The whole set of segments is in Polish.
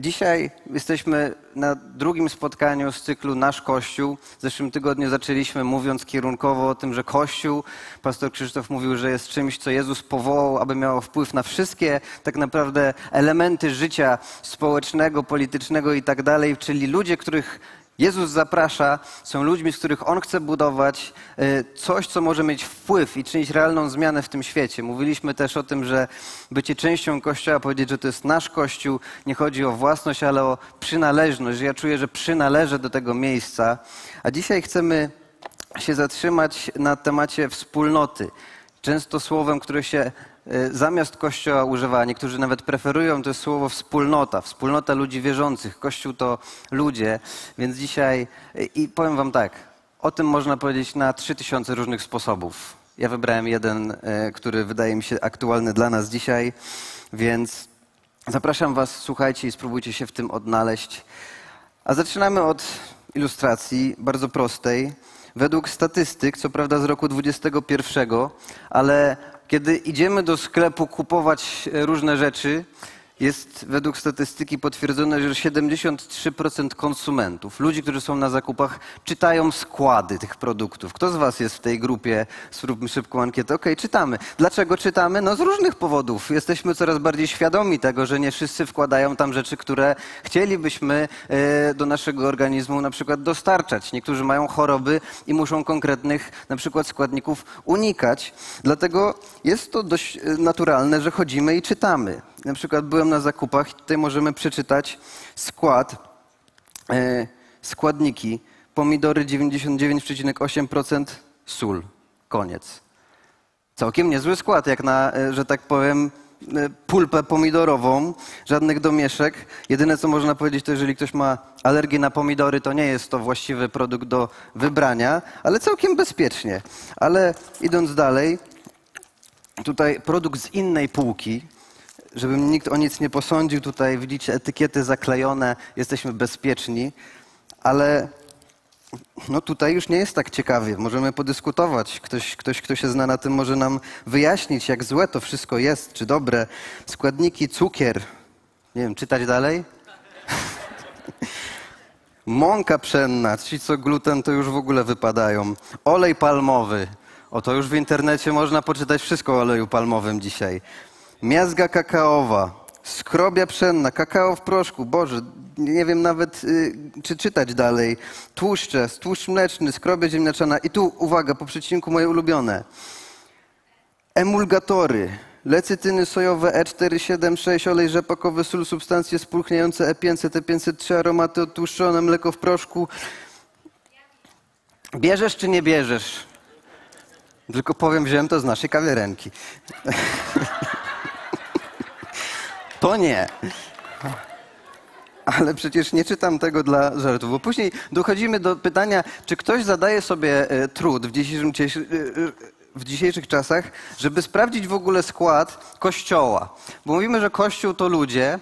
Dzisiaj jesteśmy na drugim spotkaniu z cyklu Nasz Kościół. W zeszłym tygodniu zaczęliśmy mówiąc kierunkowo o tym, że Kościół, pastor Krzysztof mówił, że jest czymś, co Jezus powołał, aby miało wpływ na wszystkie tak naprawdę elementy życia społecznego, politycznego i tak dalej, czyli ludzie, których Jezus zaprasza, są ludźmi, z których On chce budować e, coś, co może mieć wpływ i czynić realną zmianę w tym świecie. Mówiliśmy też o tym, że bycie częścią Kościoła, powiedzieć, że to jest nasz Kościół, nie chodzi o własność, ale o przynależność, ja czuję, że przynależę do tego miejsca. A dzisiaj chcemy się zatrzymać na temacie wspólnoty. Często słowem, które się zamiast Kościoła używa, niektórzy nawet preferują to słowo wspólnota, wspólnota ludzi wierzących. Kościół to ludzie, więc dzisiaj, e, i powiem wam tak, o tym można powiedzieć na trzy tysiące różnych sposobów. Ja wybrałem jeden, e, który wydaje mi się aktualny dla nas dzisiaj, więc zapraszam was, słuchajcie i spróbujcie się w tym odnaleźć. A zaczynamy od ilustracji bardzo prostej. Według statystyk, co prawda z roku 21, ale kiedy idziemy do sklepu kupować e, różne rzeczy, jest według statystyki potwierdzone, że 73% konsumentów, ludzi, którzy są na zakupach, czytają składy tych produktów. Kto z Was jest w tej grupie? Spróbmy szybką ankietę. Okej, okay, czytamy. Dlaczego czytamy? No z różnych powodów. Jesteśmy coraz bardziej świadomi tego, że nie wszyscy wkładają tam rzeczy, które chcielibyśmy e, do naszego organizmu na przykład dostarczać. Niektórzy mają choroby i muszą konkretnych na przykład składników unikać. Dlatego jest to dość e, naturalne, że chodzimy i czytamy na przykład byłem na zakupach tutaj możemy przeczytać skład, e, składniki. Pomidory 99,8% sól. Koniec. Całkiem niezły skład, jak na, e, że tak powiem, e, pulpę pomidorową, żadnych domieszek. Jedyne, co można powiedzieć, to jeżeli ktoś ma alergię na pomidory, to nie jest to właściwy produkt do wybrania, ale całkiem bezpiecznie. Ale idąc dalej, tutaj produkt z innej półki, żeby nikt o nic nie posądził, tutaj widzicie etykiety zaklejone, jesteśmy bezpieczni, ale no tutaj już nie jest tak ciekawie. Możemy podyskutować. Ktoś, ktoś, kto się zna na tym, może nam wyjaśnić, jak złe to wszystko jest, czy dobre. Składniki, cukier. Nie wiem, czytać dalej? Mąka pszenna, ci co gluten, to już w ogóle wypadają. Olej palmowy. Oto już w internecie można poczytać wszystko o oleju palmowym dzisiaj miazga kakaowa, skrobia pszenna, kakao w proszku, Boże, nie wiem nawet y, czy czytać dalej, tłuszcze, tłuszcz mleczny, skrobia ziemniaczana. I tu, uwaga, po przecinku moje ulubione, emulgatory, lecytyny sojowe E476, olej rzepakowy, sól, substancje spulchniające E500, E503, aromaty odtłuszczone, mleko w proszku. Bierzesz czy nie bierzesz? Tylko powiem, wziąłem to z naszej kawiarenki. To nie. Ale przecież nie czytam tego dla żartów, bo później dochodzimy do pytania, czy ktoś zadaje sobie e, trud w, dzisiejszym, e, e, w dzisiejszych czasach, żeby sprawdzić w ogóle skład kościoła. Bo mówimy, że kościół to ludzie,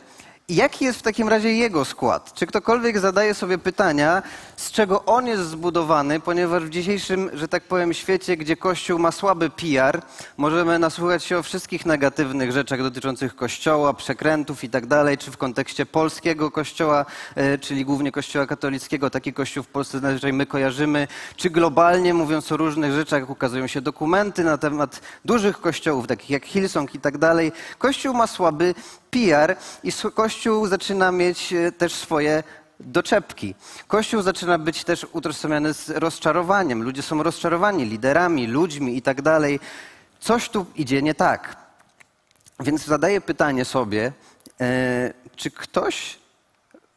Jaki jest w takim razie jego skład? Czy ktokolwiek zadaje sobie pytania, z czego on jest zbudowany, ponieważ w dzisiejszym, że tak powiem, świecie, gdzie Kościół ma słaby PR, możemy nasłuchać się o wszystkich negatywnych rzeczach dotyczących Kościoła, przekrętów i tak dalej, czy w kontekście polskiego Kościoła, e, czyli głównie Kościoła katolickiego, taki Kościół w Polsce zazwyczaj my kojarzymy, czy globalnie, mówiąc o różnych rzeczach, ukazują się dokumenty na temat dużych kościołów, takich jak Hillsong i tak dalej. Kościół ma słaby PR i Kościół zaczyna mieć e, też swoje doczepki. Kościół zaczyna być też utożsamiany z rozczarowaniem. Ludzie są rozczarowani liderami, ludźmi i tak dalej. Coś tu idzie nie tak. Więc zadaję pytanie sobie, e, czy ktoś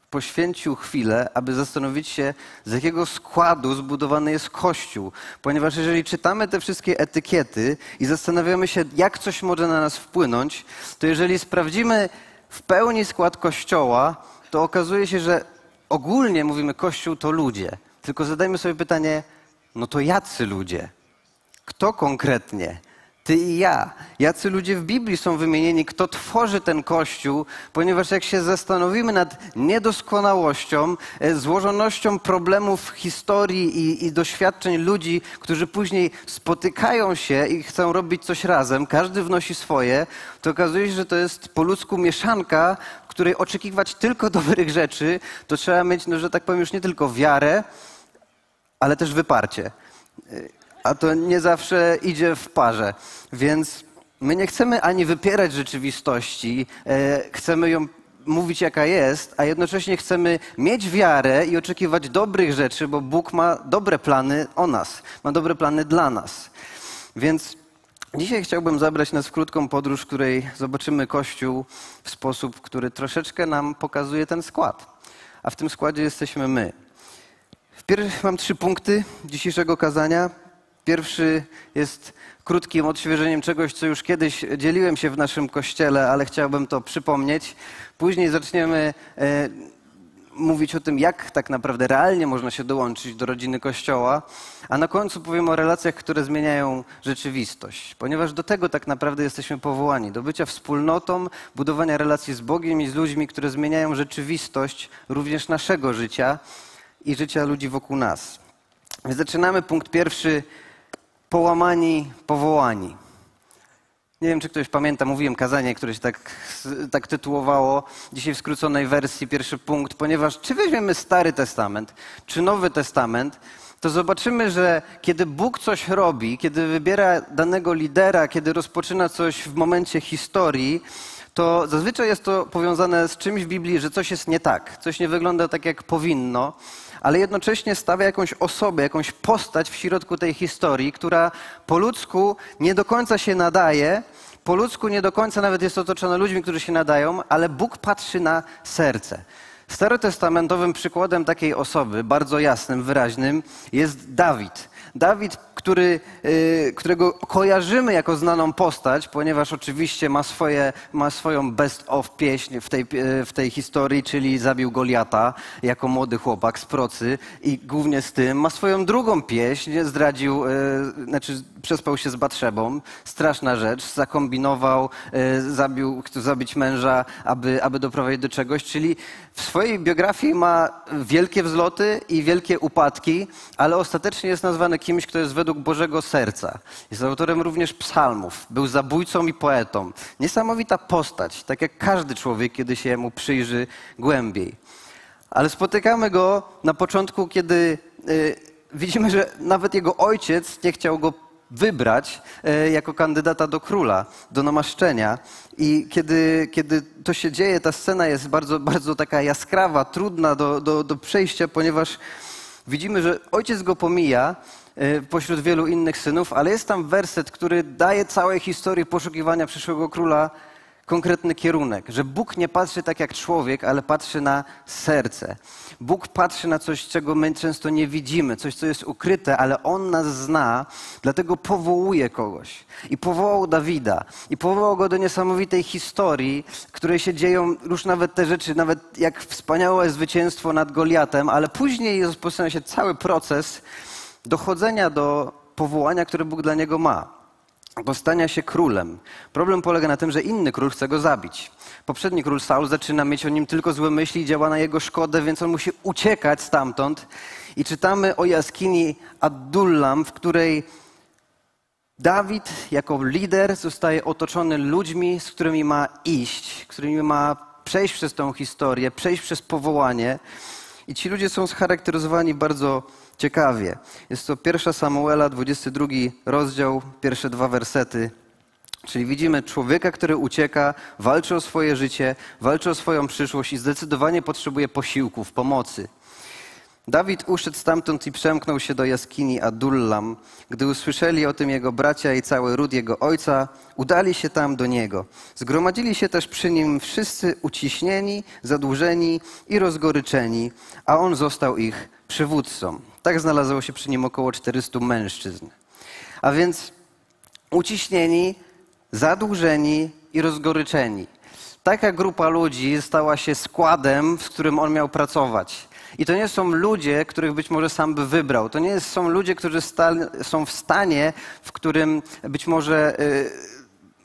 poświęcił chwilę, aby zastanowić się, z jakiego składu zbudowany jest Kościół. Ponieważ jeżeli czytamy te wszystkie etykiety i zastanawiamy się, jak coś może na nas wpłynąć, to jeżeli sprawdzimy w pełni skład Kościoła, to okazuje się, że ogólnie mówimy Kościół to ludzie. Tylko zadajmy sobie pytanie, no to jacy ludzie? Kto konkretnie? Ty i ja. Jacy ludzie w Biblii są wymienieni, kto tworzy ten Kościół, ponieważ jak się zastanowimy nad niedoskonałością, e, złożonością problemów historii i, i doświadczeń ludzi, którzy później spotykają się i chcą robić coś razem, każdy wnosi swoje, to okazuje się, że to jest po ludzku mieszanka, której oczekiwać tylko dobrych rzeczy, to trzeba mieć, no, że tak powiem, już nie tylko wiarę, ale też wyparcie. A to nie zawsze idzie w parze. Więc my nie chcemy ani wypierać rzeczywistości, e, chcemy ją mówić jaka jest, a jednocześnie chcemy mieć wiarę i oczekiwać dobrych rzeczy, bo Bóg ma dobre plany o nas, ma dobre plany dla nas. Więc dzisiaj chciałbym zabrać nas w krótką podróż, w której zobaczymy Kościół w sposób, który troszeczkę nam pokazuje ten skład. A w tym składzie jesteśmy my. Wpierw mam trzy punkty dzisiejszego kazania. Pierwszy jest krótkim odświeżeniem czegoś, co już kiedyś dzieliłem się w naszym kościele, ale chciałbym to przypomnieć. Później zaczniemy e, mówić o tym, jak tak naprawdę realnie można się dołączyć do rodziny Kościoła, a na końcu powiem o relacjach, które zmieniają rzeczywistość, ponieważ do tego tak naprawdę jesteśmy powołani, do bycia wspólnotą, budowania relacji z Bogiem i z ludźmi, które zmieniają rzeczywistość również naszego życia i życia ludzi wokół nas. Zaczynamy punkt pierwszy połamani, powołani. Nie wiem, czy ktoś pamięta, mówiłem kazanie, które się tak, tak tytułowało, dzisiaj w skróconej wersji, pierwszy punkt, ponieważ czy weźmiemy Stary Testament, czy Nowy Testament, to zobaczymy, że kiedy Bóg coś robi, kiedy wybiera danego lidera, kiedy rozpoczyna coś w momencie historii, to zazwyczaj jest to powiązane z czymś w Biblii, że coś jest nie tak, coś nie wygląda tak, jak powinno ale jednocześnie stawia jakąś osobę, jakąś postać w środku tej historii, która po ludzku nie do końca się nadaje, po ludzku nie do końca nawet jest otoczona ludźmi, którzy się nadają, ale Bóg patrzy na serce. Starotestamentowym przykładem takiej osoby, bardzo jasnym, wyraźnym, jest Dawid. Dawid, który, y, którego kojarzymy jako znaną postać, ponieważ oczywiście ma, swoje, ma swoją best of pieśń w tej, y, w tej historii, czyli zabił Goliata jako młody chłopak z procy i głównie z tym ma swoją drugą pieśń, zdradził, y, znaczy przespał się z Batrzebą, straszna rzecz, zakombinował, zabił, chce zabić męża, aby, aby doprowadzić do czegoś, czyli w swojej biografii ma wielkie wzloty i wielkie upadki, ale ostatecznie jest nazwany kimś, kto jest według Bożego serca. Jest autorem również psalmów, był zabójcą i poetą. Niesamowita postać, tak jak każdy człowiek, kiedy się mu przyjrzy głębiej. Ale spotykamy go na początku, kiedy y, widzimy, że nawet jego ojciec nie chciał go wybrać e, jako kandydata do króla, do namaszczenia. I kiedy, kiedy to się dzieje, ta scena jest bardzo, bardzo taka jaskrawa, trudna do, do, do przejścia, ponieważ widzimy, że ojciec go pomija e, pośród wielu innych synów, ale jest tam werset, który daje całej historii poszukiwania przyszłego króla konkretny kierunek, że Bóg nie patrzy tak jak człowiek, ale patrzy na serce. Bóg patrzy na coś, czego my często nie widzimy, coś, co jest ukryte, ale On nas zna, dlatego powołuje kogoś. I powołał Dawida. I powołał go do niesamowitej historii, w której się dzieją już nawet te rzeczy, nawet jak wspaniałe zwycięstwo nad Goliatem, ale później rozpoczyna się cały proces dochodzenia do powołania, które Bóg dla niego ma do stania się królem. Problem polega na tym, że inny król chce go zabić. Poprzedni król Saul zaczyna mieć o nim tylko złe myśli i działa na jego szkodę, więc on musi uciekać stamtąd. I czytamy o jaskini Adullam, w której Dawid jako lider zostaje otoczony ludźmi, z którymi ma iść, którymi ma przejść przez tą historię, przejść przez powołanie. I ci ludzie są scharakteryzowani bardzo ciekawie. Jest to pierwsza Samuela, 22 rozdział, pierwsze dwa wersety. Czyli widzimy człowieka, który ucieka, walczy o swoje życie, walczy o swoją przyszłość i zdecydowanie potrzebuje posiłków, pomocy. Dawid uszedł stamtąd i przemknął się do jaskini Adullam. Gdy usłyszeli o tym jego bracia i cały ród jego ojca, udali się tam do niego. Zgromadzili się też przy nim wszyscy uciśnieni, zadłużeni i rozgoryczeni, a on został ich przywódcą. Tak znalazło się przy nim około 400 mężczyzn. A więc uciśnieni, zadłużeni i rozgoryczeni. Taka grupa ludzi stała się składem, w którym on miał pracować. I to nie są ludzie, których być może sam by wybrał. To nie są ludzie, którzy są w stanie, w którym być może y,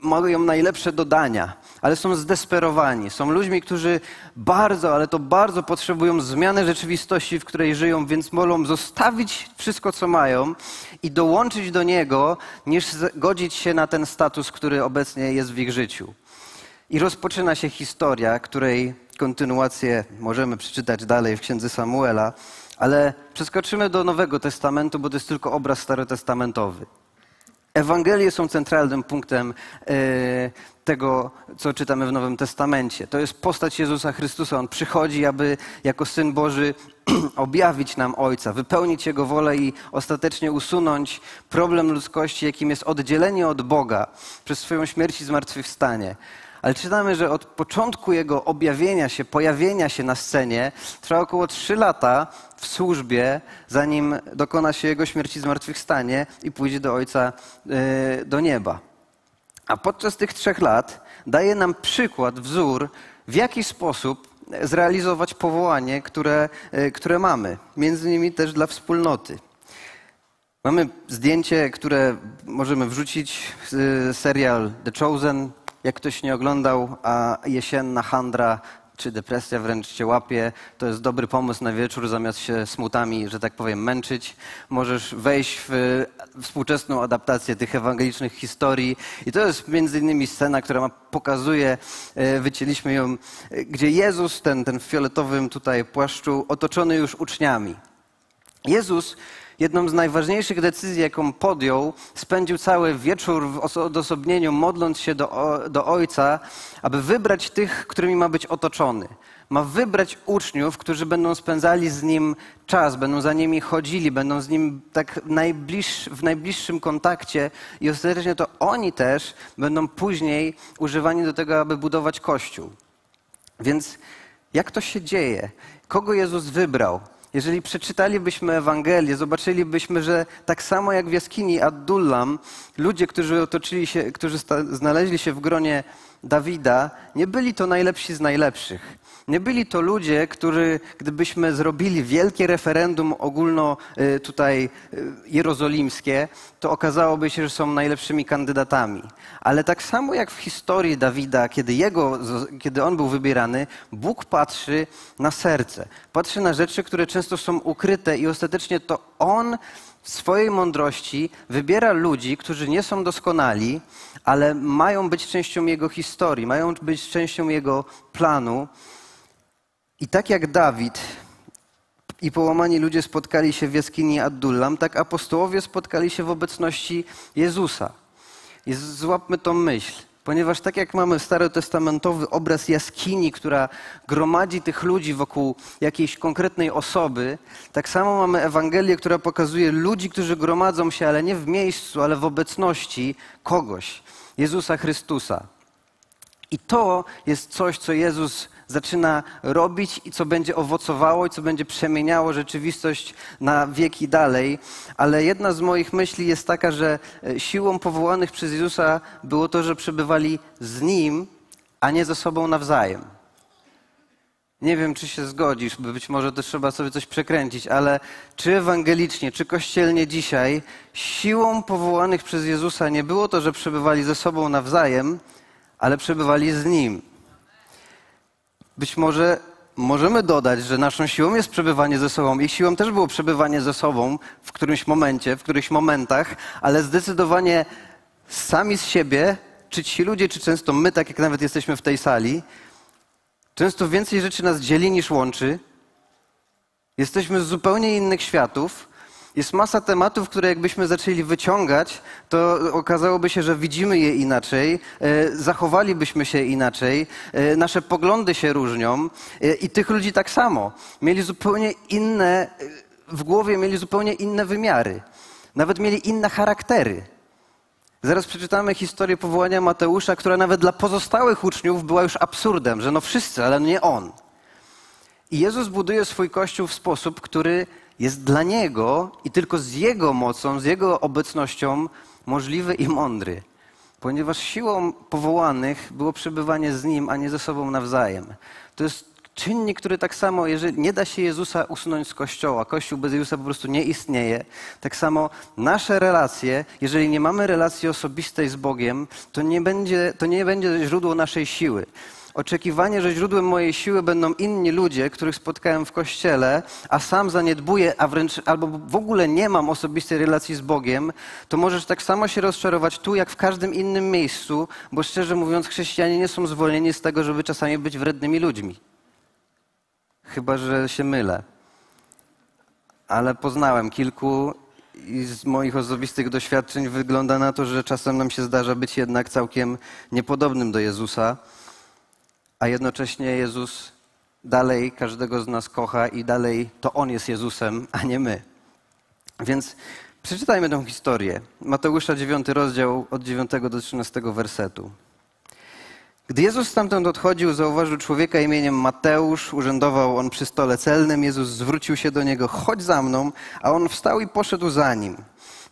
mają najlepsze dodania, ale są zdesperowani. Są ludźmi, którzy bardzo, ale to bardzo potrzebują zmiany rzeczywistości, w której żyją, więc wolą zostawić wszystko, co mają i dołączyć do Niego, niż godzić się na ten status, który obecnie jest w ich życiu. I rozpoczyna się historia, której kontynuację możemy przeczytać dalej w księdze Samuela, ale przeskoczymy do Nowego Testamentu, bo to jest tylko obraz starotestamentowy. Ewangelie są centralnym punktem e, tego, co czytamy w Nowym Testamencie. To jest postać Jezusa Chrystusa. On przychodzi, aby jako Syn Boży objawić nam Ojca, wypełnić Jego wolę i ostatecznie usunąć problem ludzkości, jakim jest oddzielenie od Boga przez swoją śmierć i zmartwychwstanie. Ale czytamy, że od początku Jego objawienia się, pojawienia się na scenie trwa około trzy lata w służbie, zanim dokona się Jego śmierci zmartwychwstanie i pójdzie do Ojca yy, do nieba. A podczas tych trzech lat daje nam przykład, wzór, w jaki sposób zrealizować powołanie, które, e, które mamy, między innymi też dla wspólnoty. Mamy zdjęcie, które możemy wrzucić, e, serial The Chosen. Jak ktoś nie oglądał, a jesienna handra czy depresja wręcz cię łapie, to jest dobry pomysł na wieczór, zamiast się smutami, że tak powiem, męczyć. Możesz wejść w współczesną adaptację tych ewangelicznych historii. I to jest między innymi scena, która pokazuje, e, wycięliśmy ją, e, gdzie Jezus, ten, ten w fioletowym tutaj płaszczu, otoczony już uczniami. Jezus jedną z najważniejszych decyzji, jaką podjął, spędził cały wieczór w odosobnieniu, modląc się do, do Ojca, aby wybrać tych, którymi ma być otoczony. Ma wybrać uczniów, którzy będą spędzali z Nim czas, będą za nimi chodzili, będą z Nim tak najbliż, w najbliższym kontakcie i ostatecznie to oni też będą później używani do tego, aby budować Kościół. Więc jak to się dzieje? Kogo Jezus wybrał? Jeżeli przeczytalibyśmy Ewangelię, zobaczylibyśmy, że tak samo jak w jaskini Addullam, ludzie, którzy otoczyli się, którzy znaleźli się w gronie Dawida, nie byli to najlepsi z najlepszych. Nie byli to ludzie, którzy, gdybyśmy zrobili wielkie referendum ogólno y, tutaj y, jerozolimskie, to okazałoby się, że są najlepszymi kandydatami. Ale tak samo jak w historii Dawida, kiedy, jego, kiedy on był wybierany, Bóg patrzy na serce. Patrzy na rzeczy, które często są ukryte i ostatecznie to on w swojej mądrości wybiera ludzi, którzy nie są doskonali, ale mają być częścią jego historii, mają być częścią jego planu. I tak jak Dawid i połamani ludzie spotkali się w jaskini Addullam, tak apostołowie spotkali się w obecności Jezusa. I złapmy tą myśl. Ponieważ tak jak mamy starotestamentowy obraz jaskini, która gromadzi tych ludzi wokół jakiejś konkretnej osoby, tak samo mamy Ewangelię, która pokazuje ludzi, którzy gromadzą się, ale nie w miejscu, ale w obecności kogoś, Jezusa Chrystusa. I to jest coś, co Jezus zaczyna robić i co będzie owocowało i co będzie przemieniało rzeczywistość na wieki dalej. Ale jedna z moich myśli jest taka, że e, siłą powołanych przez Jezusa było to, że przebywali z Nim, a nie ze sobą nawzajem. Nie wiem, czy się zgodzisz, bo być może to trzeba sobie coś przekręcić, ale czy ewangelicznie, czy kościelnie dzisiaj siłą powołanych przez Jezusa nie było to, że przebywali ze sobą nawzajem, ale przebywali z Nim. Być może możemy dodać, że naszą siłą jest przebywanie ze sobą. Ich siłą też było przebywanie ze sobą w którymś momencie, w którychś momentach, ale zdecydowanie sami z siebie, czy ci ludzie, czy często my, tak jak nawet jesteśmy w tej sali, często więcej rzeczy nas dzieli niż łączy. Jesteśmy z zupełnie innych światów, jest masa tematów, które jakbyśmy zaczęli wyciągać, to okazałoby się, że widzimy je inaczej, e, zachowalibyśmy się inaczej, e, nasze poglądy się różnią e, i tych ludzi tak samo. Mieli zupełnie inne, w głowie mieli zupełnie inne wymiary. Nawet mieli inne charaktery. Zaraz przeczytamy historię powołania Mateusza, która nawet dla pozostałych uczniów była już absurdem, że no wszyscy, ale nie on. I Jezus buduje swój kościół w sposób, który jest dla Niego i tylko z Jego mocą, z Jego obecnością możliwy i mądry. Ponieważ siłą powołanych było przebywanie z Nim, a nie ze sobą nawzajem. To jest czynnik, który tak samo, jeżeli nie da się Jezusa usunąć z Kościoła, Kościół bez Jezusa po prostu nie istnieje, tak samo nasze relacje, jeżeli nie mamy relacji osobistej z Bogiem, to nie będzie, to nie będzie źródło naszej siły. Oczekiwanie, że źródłem mojej siły będą inni ludzie, których spotkałem w kościele, a sam zaniedbuję, a wręcz albo w ogóle nie mam osobistej relacji z Bogiem, to możesz tak samo się rozczarować tu, jak w każdym innym miejscu, bo szczerze mówiąc, chrześcijanie nie są zwolnieni z tego, żeby czasami być wrednymi ludźmi. Chyba, że się mylę. Ale poznałem kilku i z moich osobistych doświadczeń wygląda na to, że czasem nam się zdarza być jednak całkiem niepodobnym do Jezusa, a jednocześnie Jezus dalej każdego z nas kocha i dalej to On jest Jezusem, a nie my. Więc przeczytajmy tę historię. Mateusza 9 rozdział od 9 do 13 wersetu. Gdy Jezus stamtąd odchodził, zauważył człowieka imieniem Mateusz. Urzędował on przy stole celnym. Jezus zwrócił się do niego: Chodź za mną, a on wstał i poszedł za nim.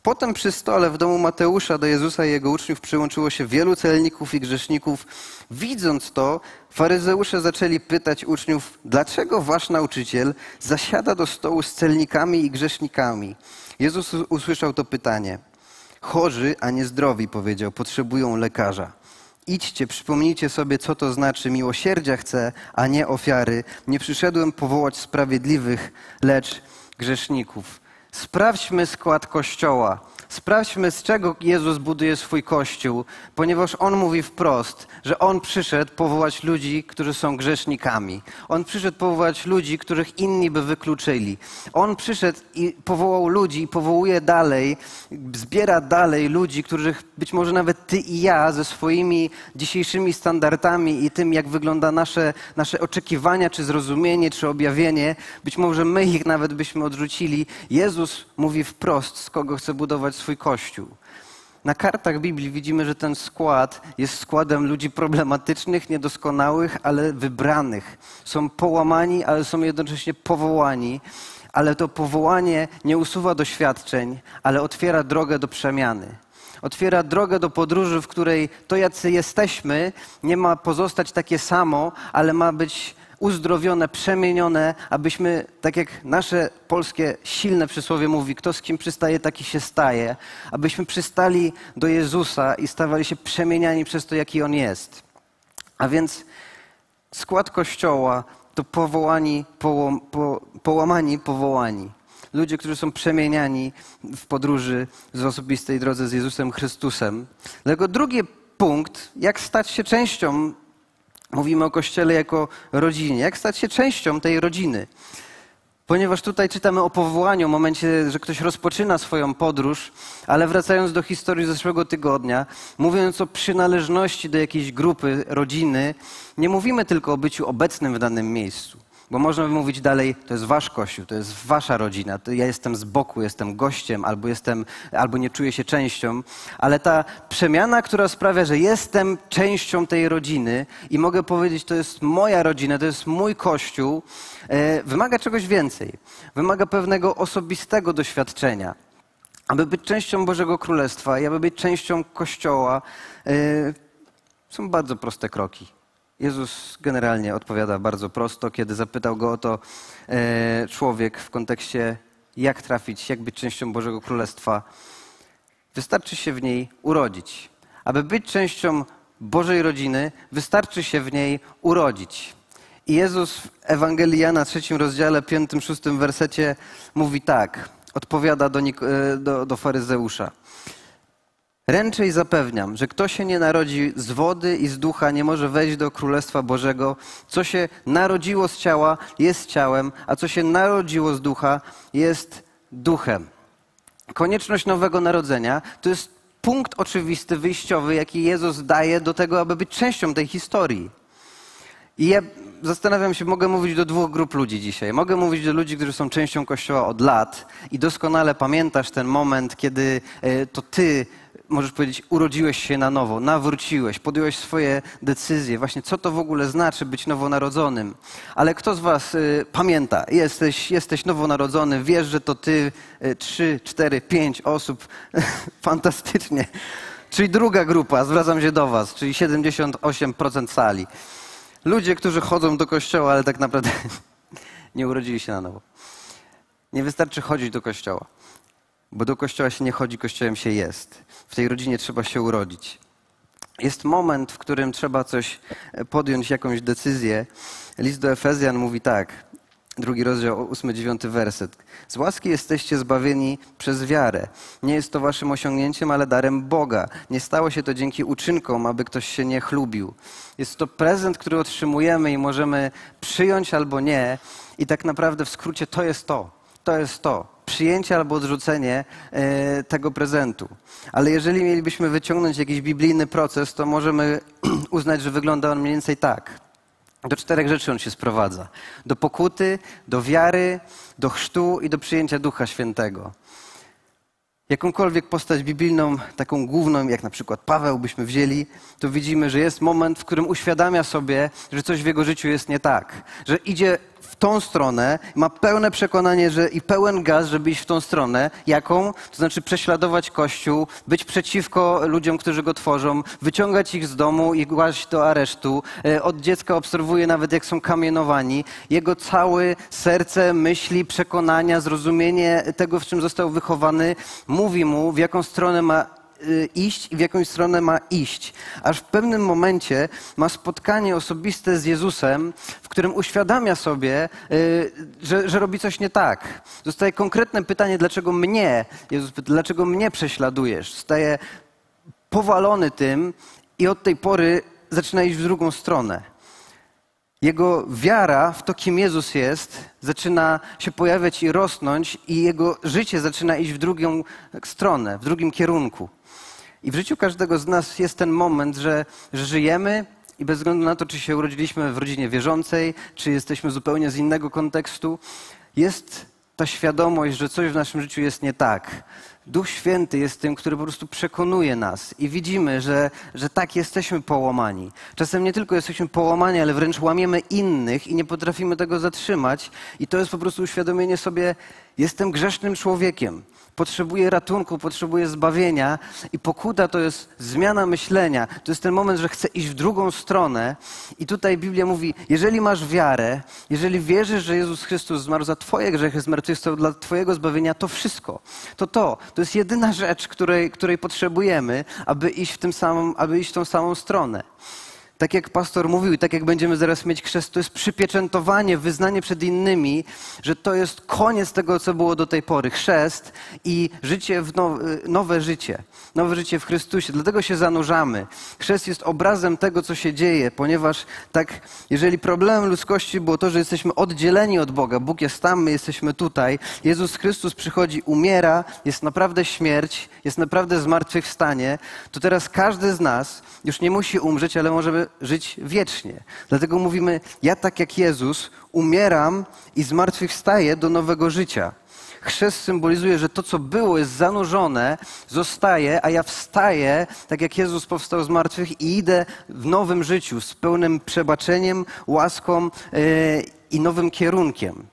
Potem przy stole w domu Mateusza do Jezusa i jego uczniów przyłączyło się wielu celników i grzeszników. Widząc to, faryzeusze zaczęli pytać uczniów, dlaczego wasz nauczyciel zasiada do stołu z celnikami i grzesznikami? Jezus usłyszał to pytanie. Chorzy, a nie zdrowi, powiedział, potrzebują lekarza. Idźcie, przypomnijcie sobie, co to znaczy miłosierdzia chcę, a nie ofiary. Nie przyszedłem powołać sprawiedliwych, lecz grzeszników. Sprawdźmy skład kościoła. Sprawdźmy, z czego Jezus buduje swój kościół, ponieważ On mówi wprost, że On przyszedł powołać ludzi, którzy są grzesznikami. On przyszedł powołać ludzi, których inni by wykluczyli. On przyszedł i powołał ludzi i powołuje dalej, zbiera dalej ludzi, których być może nawet Ty i ja ze swoimi dzisiejszymi standardami i tym, jak wygląda nasze, nasze oczekiwania, czy zrozumienie, czy objawienie, być może my ich nawet byśmy odrzucili. Jezus mówi wprost, z kogo chce budować swój Kościół. Na kartach Biblii widzimy, że ten skład jest składem ludzi problematycznych, niedoskonałych, ale wybranych. Są połamani, ale są jednocześnie powołani. Ale to powołanie nie usuwa doświadczeń, ale otwiera drogę do przemiany. Otwiera drogę do podróży, w której to, jacy jesteśmy, nie ma pozostać takie samo, ale ma być uzdrowione, przemienione, abyśmy, tak jak nasze polskie silne przysłowie mówi, kto z kim przystaje, taki się staje, abyśmy przystali do Jezusa i stawali się przemieniani przez to, jaki On jest. A więc skład Kościoła to powołani, po, połamani, powołani. Ludzie, którzy są przemieniani w podróży z osobistej drodze z Jezusem Chrystusem. Dlatego drugi punkt, jak stać się częścią Mówimy o Kościele jako rodzinie. Jak stać się częścią tej rodziny? Ponieważ tutaj czytamy o powołaniu, w momencie, że ktoś rozpoczyna swoją podróż, ale wracając do historii zeszłego tygodnia, mówiąc o przynależności do jakiejś grupy, rodziny, nie mówimy tylko o byciu obecnym w danym miejscu. Bo można by mówić dalej, to jest wasz kościół, to jest wasza rodzina, ja jestem z boku, jestem gościem, albo, jestem, albo nie czuję się częścią, ale ta przemiana, która sprawia, że jestem częścią tej rodziny i mogę powiedzieć, to jest moja rodzina, to jest mój kościół, e, wymaga czegoś więcej. Wymaga pewnego osobistego doświadczenia. Aby być częścią Bożego Królestwa i aby być częścią Kościoła, e, są bardzo proste kroki. Jezus generalnie odpowiada bardzo prosto, kiedy zapytał go o to e, człowiek w kontekście, jak trafić, jak być częścią Bożego Królestwa. Wystarczy się w niej urodzić. Aby być częścią Bożej rodziny, wystarczy się w niej urodzić. I Jezus w Ewangelii Jana, trzecim rozdziale, piątym, szóstym wersecie mówi tak, odpowiada do, e, do, do faryzeusza. Ręczę i zapewniam, że kto się nie narodzi z wody i z ducha, nie może wejść do Królestwa Bożego. Co się narodziło z ciała, jest ciałem, a co się narodziło z ducha, jest duchem. Konieczność nowego narodzenia to jest punkt oczywisty, wyjściowy, jaki Jezus daje do tego, aby być częścią tej historii. I ja zastanawiam się, mogę mówić do dwóch grup ludzi dzisiaj. Mogę mówić do ludzi, którzy są częścią Kościoła od lat i doskonale pamiętasz ten moment, kiedy e, to ty możesz powiedzieć, urodziłeś się na nowo, nawróciłeś, podjąłeś swoje decyzje, właśnie co to w ogóle znaczy być nowonarodzonym. Ale kto z Was y, pamięta, jesteś, jesteś nowonarodzony, wiesz, że to Ty, y, trzy, cztery, pięć osób, fantastycznie. Czyli druga grupa, zwracam się do Was, czyli 78% sali. Ludzie, którzy chodzą do kościoła, ale tak naprawdę nie urodzili się na nowo. Nie wystarczy chodzić do kościoła. Bo do kościoła się nie chodzi, kościołem się jest. W tej rodzinie trzeba się urodzić. Jest moment, w którym trzeba coś podjąć, jakąś decyzję. List do Efezjan mówi tak, drugi rozdział, ósmy, dziewiąty werset. Z łaski jesteście zbawieni przez wiarę. Nie jest to waszym osiągnięciem, ale darem Boga. Nie stało się to dzięki uczynkom, aby ktoś się nie chlubił. Jest to prezent, który otrzymujemy i możemy przyjąć albo nie, i tak naprawdę w skrócie to jest to. To jest to. Przyjęcie albo odrzucenie e, tego prezentu. Ale jeżeli mielibyśmy wyciągnąć jakiś biblijny proces, to możemy uznać, że wygląda on mniej więcej tak. Do czterech rzeczy on się sprowadza: do pokuty, do wiary, do chrztu i do przyjęcia Ducha Świętego. Jakąkolwiek postać biblijną, taką główną, jak na przykład Paweł byśmy wzięli, to widzimy, że jest moment, w którym uświadamia sobie, że coś w jego życiu jest nie tak, że idzie w tą stronę, ma pełne przekonanie że, i pełen gaz, żeby iść w tą stronę. Jaką? To znaczy prześladować Kościół, być przeciwko ludziom, którzy go tworzą, wyciągać ich z domu i kłaść do aresztu. E, od dziecka obserwuje nawet, jak są kamienowani. Jego całe serce, myśli, przekonania, zrozumienie tego, w czym został wychowany, mówi mu, w jaką stronę ma iść i w jakąś stronę ma iść. Aż w pewnym momencie ma spotkanie osobiste z Jezusem, w którym uświadamia sobie, y, że, że robi coś nie tak. Zostaje konkretne pytanie, dlaczego mnie, Jezus dlaczego mnie prześladujesz? Zostaje powalony tym i od tej pory zaczyna iść w drugą stronę. Jego wiara w to, kim Jezus jest, zaczyna się pojawiać i rosnąć, i jego życie zaczyna iść w drugą stronę, w drugim kierunku. I w życiu każdego z nas jest ten moment, że, że żyjemy i bez względu na to, czy się urodziliśmy w rodzinie wierzącej, czy jesteśmy zupełnie z innego kontekstu, jest ta świadomość, że coś w naszym życiu jest nie tak. Duch Święty jest tym, który po prostu przekonuje nas i widzimy, że, że tak jesteśmy połamani. Czasem nie tylko jesteśmy połamani, ale wręcz łamiemy innych i nie potrafimy tego zatrzymać. I to jest po prostu uświadomienie sobie, jestem grzesznym człowiekiem potrzebuje ratunku, potrzebuje zbawienia i pokuta to jest zmiana myślenia. To jest ten moment, że chce iść w drugą stronę i tutaj Biblia mówi, jeżeli masz wiarę, jeżeli wierzysz, że Jezus Chrystus zmarł za twoje grzechy, zmartwychwstał dla twojego zbawienia, to wszystko. To to. To jest jedyna rzecz, której, której potrzebujemy, aby iść w tym samym, aby iść w tą samą stronę tak jak pastor mówił i tak jak będziemy zaraz mieć chrzest, to jest przypieczętowanie, wyznanie przed innymi, że to jest koniec tego, co było do tej pory. Chrzest i życie nowe, nowe życie. Nowe życie w Chrystusie. Dlatego się zanurzamy. Chrzest jest obrazem tego, co się dzieje, ponieważ tak, jeżeli problemem ludzkości było to, że jesteśmy oddzieleni od Boga, Bóg jest tam, my jesteśmy tutaj, Jezus Chrystus przychodzi, umiera, jest naprawdę śmierć, jest naprawdę zmartwychwstanie, to teraz każdy z nas już nie musi umrzeć, ale może żyć wiecznie. Dlatego mówimy, ja tak jak Jezus umieram i zmartwychwstaję do nowego życia. Chrzest symbolizuje, że to, co było, jest zanurzone, zostaje, a ja wstaję, tak jak Jezus powstał z martwych i idę w nowym życiu z pełnym przebaczeniem, łaską yy, i nowym kierunkiem.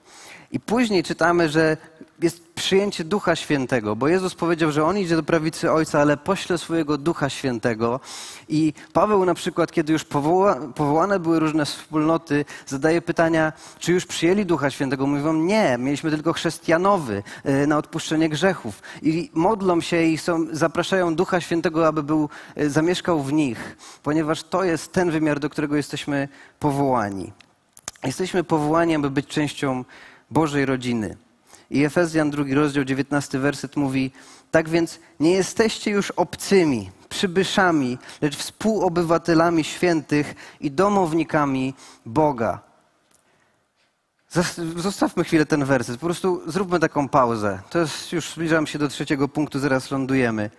I później czytamy, że jest przyjęcie Ducha Świętego, bo Jezus powiedział, że On idzie do prawicy Ojca, ale pośle swojego Ducha Świętego. I Paweł na przykład, kiedy już powoła, powołane były różne wspólnoty, zadaje pytania, czy już przyjęli Ducha Świętego. Mówią, nie, mieliśmy tylko chrześcijanowy e, na odpuszczenie grzechów. I modlą się i są, zapraszają Ducha Świętego, aby był, e, zamieszkał w nich, ponieważ to jest ten wymiar, do którego jesteśmy powołani. Jesteśmy powołani, aby być częścią Bożej rodziny. I Efezjan, drugi rozdział, 19 werset mówi: Tak więc nie jesteście już obcymi, przybyszami, lecz współobywatelami świętych i domownikami Boga. Zostawmy chwilę ten werset, po prostu zróbmy taką pauzę. To jest, już zbliżam się do trzeciego punktu, zaraz lądujemy.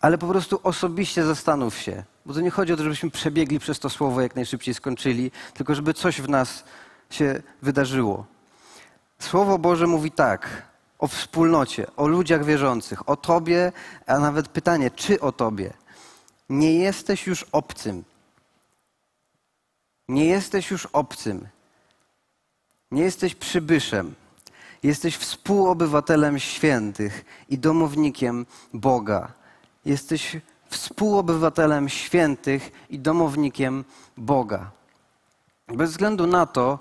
Ale po prostu osobiście zastanów się, bo to nie chodzi o to, żebyśmy przebiegli przez to słowo jak najszybciej skończyli, tylko żeby coś w nas się wydarzyło. Słowo Boże mówi tak o wspólnocie, o ludziach wierzących, o Tobie, a nawet pytanie, czy o Tobie. Nie jesteś już obcym. Nie jesteś już obcym. Nie jesteś przybyszem. Jesteś współobywatelem świętych i domownikiem Boga. Jesteś współobywatelem świętych i domownikiem Boga. Bez względu na to,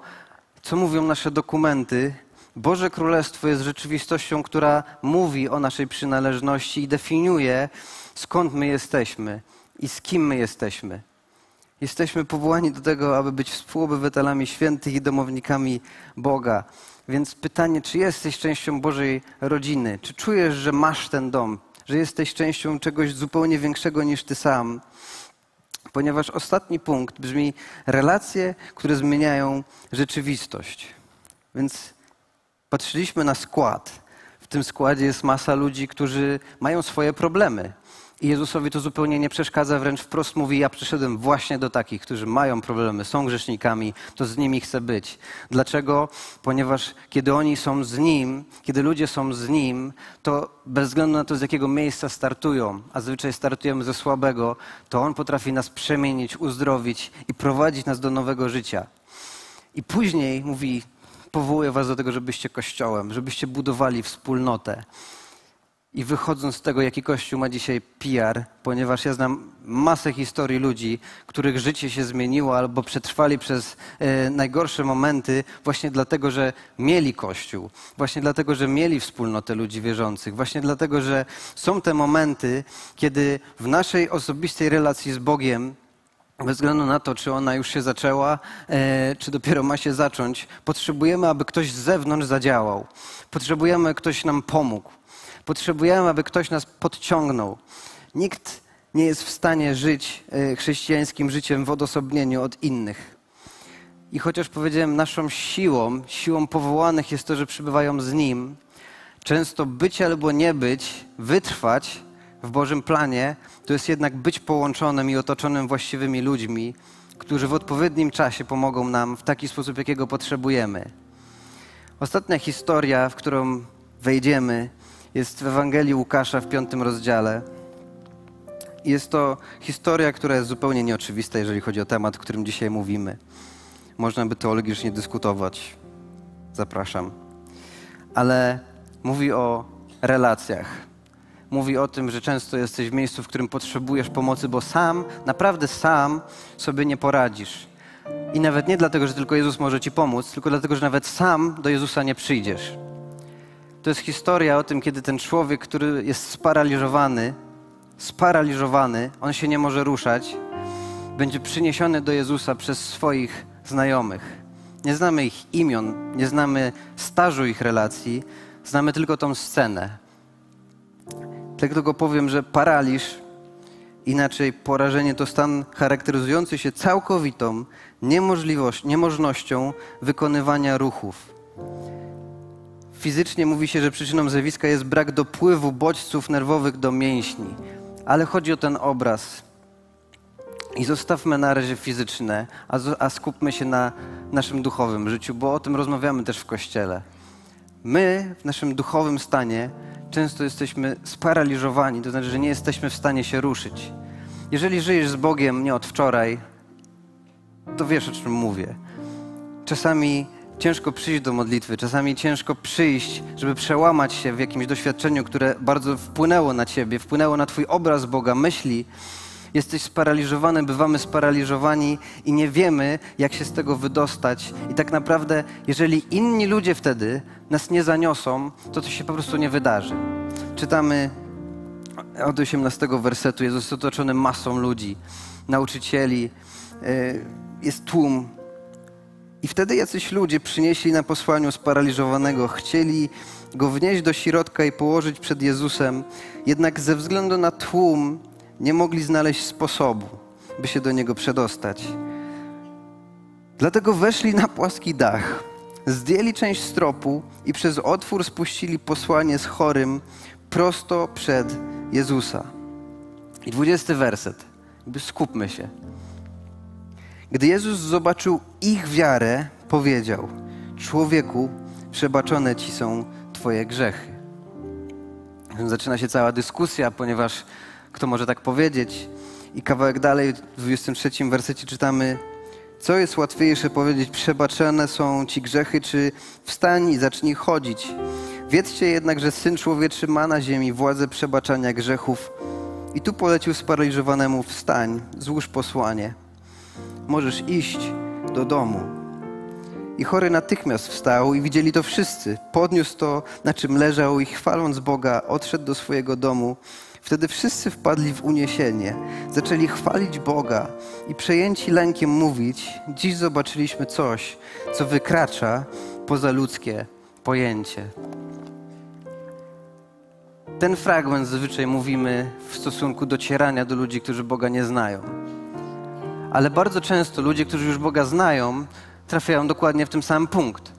co mówią nasze dokumenty, Boże Królestwo jest rzeczywistością, która mówi o naszej przynależności i definiuje, skąd my jesteśmy i z kim my jesteśmy. Jesteśmy powołani do tego, aby być współobywatelami świętych i domownikami Boga. Więc pytanie, czy jesteś częścią Bożej rodziny? Czy czujesz, że masz ten dom? Że jesteś częścią czegoś zupełnie większego niż ty sam? Ponieważ ostatni punkt brzmi relacje, które zmieniają rzeczywistość. Więc patrzyliśmy na skład. W tym składzie jest masa ludzi, którzy mają swoje problemy. I Jezusowi to zupełnie nie przeszkadza, wręcz wprost mówi: Ja przyszedłem właśnie do takich, którzy mają problemy, są grzesznikami, to z nimi chcę być. Dlaczego? Ponieważ kiedy oni są z Nim, kiedy ludzie są z Nim, to bez względu na to, z jakiego miejsca startują, a zazwyczaj startujemy ze słabego, to On potrafi nas przemienić, uzdrowić i prowadzić nas do nowego życia. I później mówi: Powołuję Was do tego, żebyście kościołem, żebyście budowali wspólnotę. I wychodząc z tego, jaki Kościół ma dzisiaj PR, ponieważ ja znam masę historii ludzi, których życie się zmieniło albo przetrwali przez e, najgorsze momenty właśnie dlatego, że mieli Kościół, właśnie dlatego, że mieli wspólnotę ludzi wierzących, właśnie dlatego, że są te momenty, kiedy w naszej osobistej relacji z Bogiem bez względu na to, czy ona już się zaczęła, e, czy dopiero ma się zacząć, potrzebujemy, aby ktoś z zewnątrz zadziałał. Potrzebujemy, ktoś nam pomógł. Potrzebujemy, aby ktoś nas podciągnął. Nikt nie jest w stanie żyć e, chrześcijańskim życiem w odosobnieniu od innych. I chociaż powiedziałem, naszą siłą, siłą powołanych jest to, że przybywają z Nim, często być albo nie być, wytrwać w Bożym planie, to jest jednak być połączonym i otoczonym właściwymi ludźmi, którzy w odpowiednim czasie pomogą nam w taki sposób, jakiego potrzebujemy. Ostatnia historia, w którą wejdziemy, jest w Ewangelii Łukasza w piątym rozdziale. Jest to historia, która jest zupełnie nieoczywista, jeżeli chodzi o temat, o którym dzisiaj mówimy. Można by teologicznie dyskutować. Zapraszam. Ale mówi o relacjach. Mówi o tym, że często jesteś w miejscu, w którym potrzebujesz pomocy, bo sam, naprawdę sam sobie nie poradzisz. I nawet nie dlatego, że tylko Jezus może ci pomóc, tylko dlatego, że nawet sam do Jezusa nie przyjdziesz. To jest historia o tym, kiedy ten człowiek, który jest sparaliżowany, sparaliżowany, on się nie może ruszać, będzie przyniesiony do Jezusa przez swoich znajomych. Nie znamy ich imion, nie znamy stażu ich relacji, znamy tylko tą scenę. Dlatego powiem, że paraliż, inaczej porażenie, to stan charakteryzujący się całkowitą niemożliwość, niemożnością wykonywania ruchów. Fizycznie mówi się, że przyczyną zjawiska jest brak dopływu bodźców nerwowych do mięśni, ale chodzi o ten obraz. I zostawmy na razie fizyczne, a, a skupmy się na naszym duchowym życiu, bo o tym rozmawiamy też w kościele. My w naszym duchowym stanie często jesteśmy sparaliżowani, to znaczy, że nie jesteśmy w stanie się ruszyć. Jeżeli żyjesz z Bogiem nie od wczoraj, to wiesz o czym mówię. Czasami ciężko przyjść do modlitwy, czasami ciężko przyjść, żeby przełamać się w jakimś doświadczeniu, które bardzo wpłynęło na ciebie, wpłynęło na twój obraz Boga, myśli. Jesteś sparaliżowany, bywamy sparaliżowani i nie wiemy, jak się z tego wydostać. I tak naprawdę, jeżeli inni ludzie wtedy nas nie zaniosą, to to się po prostu nie wydarzy. Czytamy od 18 wersetu, jest otoczony masą ludzi, nauczycieli, y, jest tłum i wtedy jacyś ludzie przynieśli na posłaniu sparaliżowanego, chcieli go wnieść do środka i położyć przed Jezusem, jednak ze względu na tłum nie mogli znaleźć sposobu, by się do niego przedostać. Dlatego weszli na płaski dach, zdjęli część stropu i przez otwór spuścili posłanie z chorym prosto przed Jezusa. I dwudziesty werset. Skupmy się. Gdy Jezus zobaczył ich wiarę, powiedział: Człowieku, przebaczone ci są Twoje grzechy. Zaczyna się cała dyskusja, ponieważ kto może tak powiedzieć? I kawałek dalej, w 23 wersecie czytamy: Co jest łatwiejsze powiedzieć, przebaczone są ci grzechy, czy wstań i zacznij chodzić? Wiedzcie jednak, że syn człowieczy ma na ziemi władzę przebaczania grzechów. I tu polecił sparaliżowanemu: Wstań, złóż posłanie możesz iść do domu. I chory natychmiast wstał i widzieli to wszyscy. Podniósł to, na czym leżał i chwaląc Boga, odszedł do swojego domu. Wtedy wszyscy wpadli w uniesienie, zaczęli chwalić Boga i przejęci lękiem mówić: Dziś zobaczyliśmy coś, co wykracza poza ludzkie pojęcie. Ten fragment zazwyczaj mówimy w stosunku docierania do ludzi, którzy Boga nie znają. Ale bardzo często ludzie, którzy już Boga znają, trafiają dokładnie w ten sam punkt.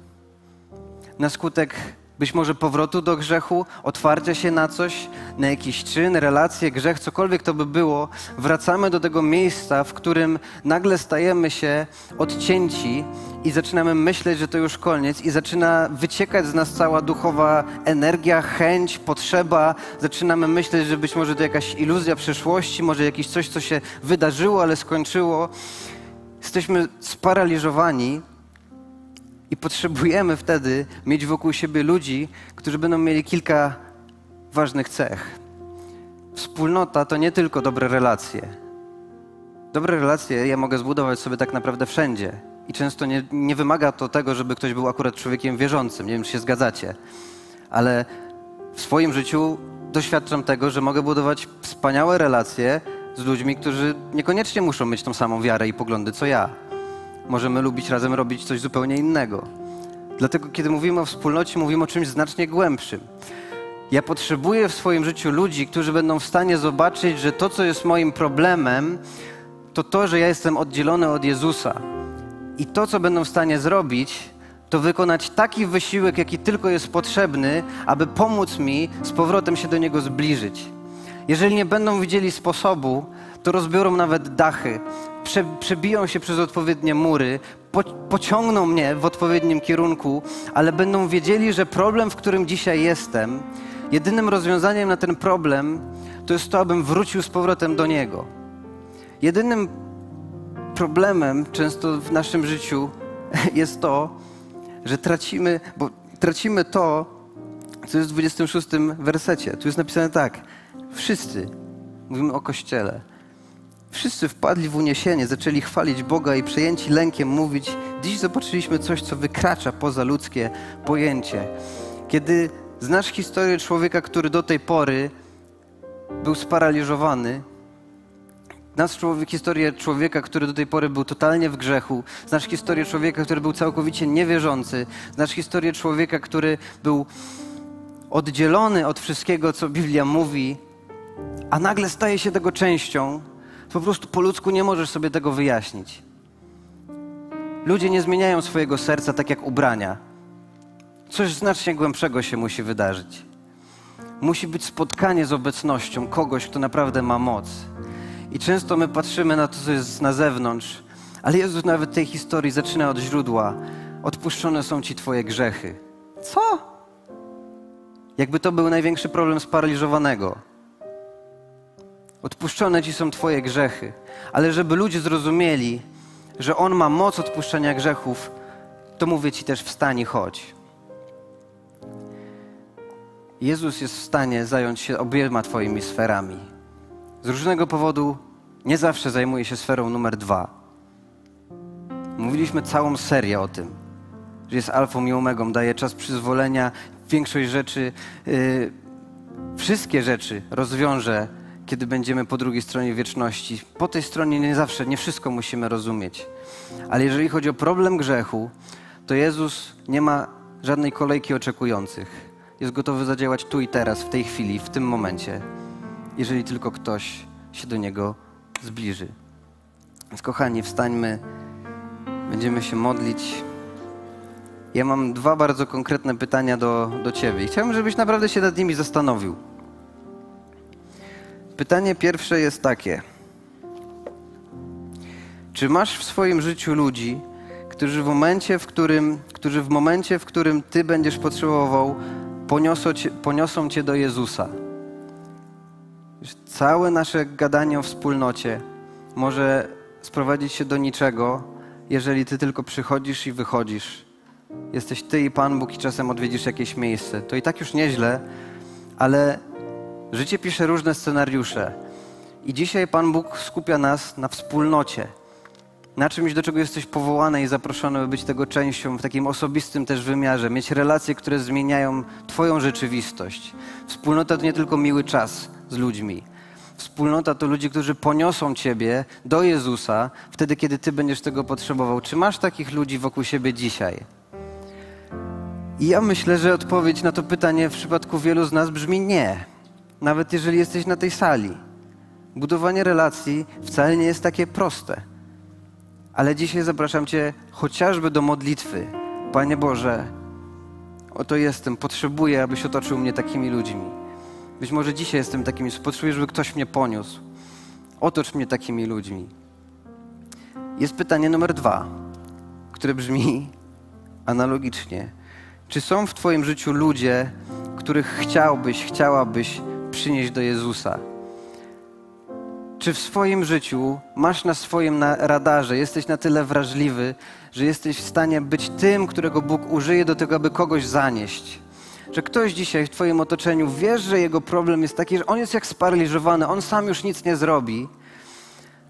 na skutek być może powrotu do grzechu, otwarcia się na coś, na jakiś czyn, relację, grzech, cokolwiek to by było, wracamy do tego miejsca, w którym nagle stajemy się odcięci i zaczynamy myśleć, że to już koniec, i zaczyna wyciekać z nas cała duchowa energia, chęć, potrzeba. Zaczynamy myśleć, że być może to jakaś iluzja przeszłości, może jakieś coś, co się wydarzyło, ale skończyło. Jesteśmy sparaliżowani i potrzebujemy wtedy mieć wokół siebie ludzi, którzy będą mieli kilka ważnych cech. Wspólnota to nie tylko dobre relacje. Dobre relacje ja mogę zbudować sobie tak naprawdę wszędzie. I często nie, nie wymaga to tego, żeby ktoś był akurat człowiekiem wierzącym. Nie wiem, czy się zgadzacie. Ale w swoim życiu doświadczam tego, że mogę budować wspaniałe relacje z ludźmi, którzy niekoniecznie muszą mieć tą samą wiarę i poglądy co ja możemy lubić razem robić coś zupełnie innego. Dlatego, kiedy mówimy o wspólnocie, mówimy o czymś znacznie głębszym. Ja potrzebuję w swoim życiu ludzi, którzy będą w stanie zobaczyć, że to, co jest moim problemem, to to, że ja jestem oddzielony od Jezusa. I to, co będą w stanie zrobić, to wykonać taki wysiłek, jaki tylko jest potrzebny, aby pomóc mi z powrotem się do Niego zbliżyć. Jeżeli nie będą widzieli sposobu, to rozbiorą nawet dachy, prze, przebiją się przez odpowiednie mury, po, pociągną mnie w odpowiednim kierunku, ale będą wiedzieli, że problem, w którym dzisiaj jestem, jedynym rozwiązaniem na ten problem to jest to, abym wrócił z powrotem do Niego. Jedynym problemem często w naszym życiu jest to, że tracimy, bo tracimy to, co jest w 26 wersecie. Tu jest napisane tak. Wszyscy, mówimy o Kościele, Wszyscy wpadli w uniesienie, zaczęli chwalić Boga i przejęci lękiem mówić: Dziś zobaczyliśmy coś, co wykracza poza ludzkie pojęcie. Kiedy znasz historię człowieka, który do tej pory był sparaliżowany, Znasz człowiek, historię człowieka, który do tej pory był totalnie w grzechu. Znasz historię człowieka, który był całkowicie niewierzący. Znasz historię człowieka, który był oddzielony od wszystkiego, co Biblia mówi, a nagle staje się tego częścią. Po prostu po ludzku nie możesz sobie tego wyjaśnić. Ludzie nie zmieniają swojego serca tak jak ubrania. Coś znacznie głębszego się musi wydarzyć. Musi być spotkanie z obecnością kogoś, kto naprawdę ma moc. I często my patrzymy na to, co jest na zewnątrz, ale Jezus nawet tej historii zaczyna od źródła. Odpuszczone są ci Twoje grzechy. Co? Jakby to był największy problem sparaliżowanego. Odpuszczone ci są Twoje grzechy. Ale żeby ludzie zrozumieli, że On ma moc odpuszczenia grzechów, to mówię Ci też wstań i chodź. Jezus jest w stanie zająć się obiema Twoimi sferami. Z różnego powodu nie zawsze zajmuje się sferą numer dwa. Mówiliśmy całą serię o tym, że jest alfą i omegą, daje czas przyzwolenia, większość rzeczy, yy, wszystkie rzeczy rozwiąże kiedy będziemy po drugiej stronie wieczności. Po tej stronie nie zawsze, nie wszystko musimy rozumieć. Ale jeżeli chodzi o problem grzechu, to Jezus nie ma żadnej kolejki oczekujących. Jest gotowy zadziałać tu i teraz, w tej chwili, w tym momencie, jeżeli tylko ktoś się do Niego zbliży. Więc kochani, wstańmy, będziemy się modlić. Ja mam dwa bardzo konkretne pytania do, do Ciebie chciałbym, żebyś naprawdę się nad nimi zastanowił. Pytanie pierwsze jest takie. Czy masz w swoim życiu ludzi, którzy w momencie, w którym, którzy w momencie, w którym ty będziesz potrzebował, poniosą cię, poniosą cię do Jezusa? Całe nasze gadanie o wspólnocie może sprowadzić się do niczego, jeżeli ty tylko przychodzisz i wychodzisz. Jesteś ty i Pan Bóg i czasem odwiedzisz jakieś miejsce. To i tak już nieźle, ale Życie pisze różne scenariusze. I dzisiaj Pan Bóg skupia nas na wspólnocie. Na czymś, do czego jesteś powołany i zaproszony, by być tego częścią w takim osobistym też wymiarze. Mieć relacje, które zmieniają Twoją rzeczywistość. Wspólnota to nie tylko miły czas z ludźmi. Wspólnota to ludzie, którzy poniosą Ciebie do Jezusa wtedy, kiedy Ty będziesz tego potrzebował. Czy masz takich ludzi wokół siebie dzisiaj? I ja myślę, że odpowiedź na to pytanie w przypadku wielu z nas brzmi nie nawet jeżeli jesteś na tej sali. Budowanie relacji wcale nie jest takie proste. Ale dzisiaj zapraszam Cię chociażby do modlitwy. Panie Boże, oto jestem, potrzebuję, abyś otoczył mnie takimi ludźmi. Być może dzisiaj jestem takimi, potrzebuję, żeby ktoś mnie poniósł. Otocz mnie takimi ludźmi. Jest pytanie numer dwa, które brzmi analogicznie. Czy są w Twoim życiu ludzie, których chciałbyś, chciałabyś przynieść do Jezusa? Czy w swoim życiu masz na swoim radarze, jesteś na tyle wrażliwy, że jesteś w stanie być tym, którego Bóg użyje do tego, aby kogoś zanieść? Że ktoś dzisiaj w Twoim otoczeniu wiesz, że jego problem jest taki, że on jest jak sparaliżowany, on sam już nic nie zrobi,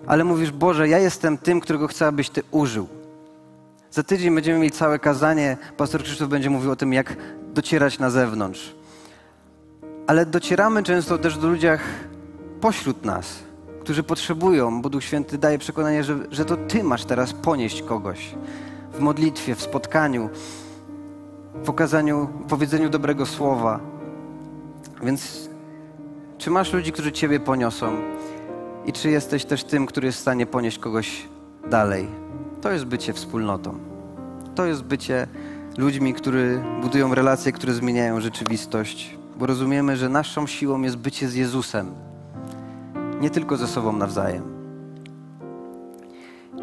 ale mówisz, Boże, ja jestem tym, którego chcę, abyś Ty użył. Za tydzień będziemy mieli całe kazanie. Pastor Krzysztof będzie mówił o tym, jak docierać na zewnątrz. Ale docieramy często też do ludziach pośród nas, którzy potrzebują, bo Duch Święty daje przekonanie, że, że to Ty masz teraz ponieść kogoś w modlitwie, w spotkaniu, w okazaniu, powiedzeniu dobrego słowa. Więc czy masz ludzi, którzy Ciebie poniosą? I czy jesteś też tym, który jest w stanie ponieść kogoś dalej? To jest bycie wspólnotą. To jest bycie ludźmi, którzy budują relacje, które zmieniają rzeczywistość, bo rozumiemy, że naszą siłą jest bycie z Jezusem, nie tylko ze sobą nawzajem.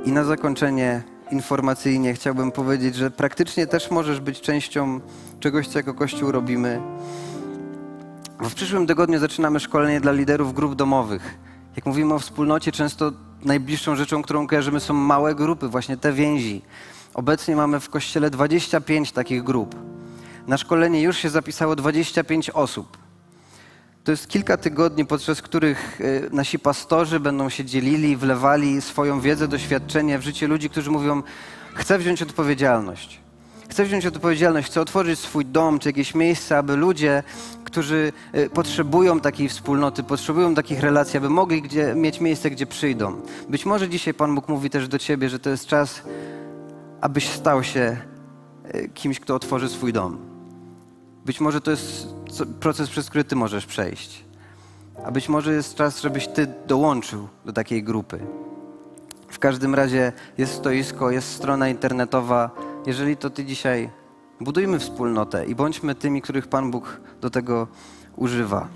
I na zakończenie informacyjnie chciałbym powiedzieć, że praktycznie też możesz być częścią czegoś, co jako Kościół robimy. Bo w przyszłym tygodniu zaczynamy szkolenie dla liderów grup domowych. Jak mówimy o wspólnocie, często najbliższą rzeczą, którą kojarzymy, są małe grupy, właśnie te więzi. Obecnie mamy w kościele 25 takich grup. Na szkolenie już się zapisało 25 osób. To jest kilka tygodni, podczas których y, nasi pastorzy będą się dzielili, wlewali swoją wiedzę, doświadczenie w życie ludzi, którzy mówią: Chcę wziąć odpowiedzialność. Chcę wziąć odpowiedzialność, chcę otworzyć swój dom czy jakieś miejsce, aby ludzie, którzy y, potrzebują takiej wspólnoty, potrzebują takich relacji, aby mogli gdzie, mieć miejsce, gdzie przyjdą. Być może dzisiaj Pan Bóg mówi też do Ciebie, że to jest czas, abyś stał się y, kimś, kto otworzy swój dom. Być może to jest proces, przez który Ty możesz przejść. A być może jest czas, żebyś Ty dołączył do takiej grupy. W każdym razie jest stoisko, jest strona internetowa. Jeżeli to Ty dzisiaj budujmy wspólnotę i bądźmy tymi, których Pan Bóg do tego używa.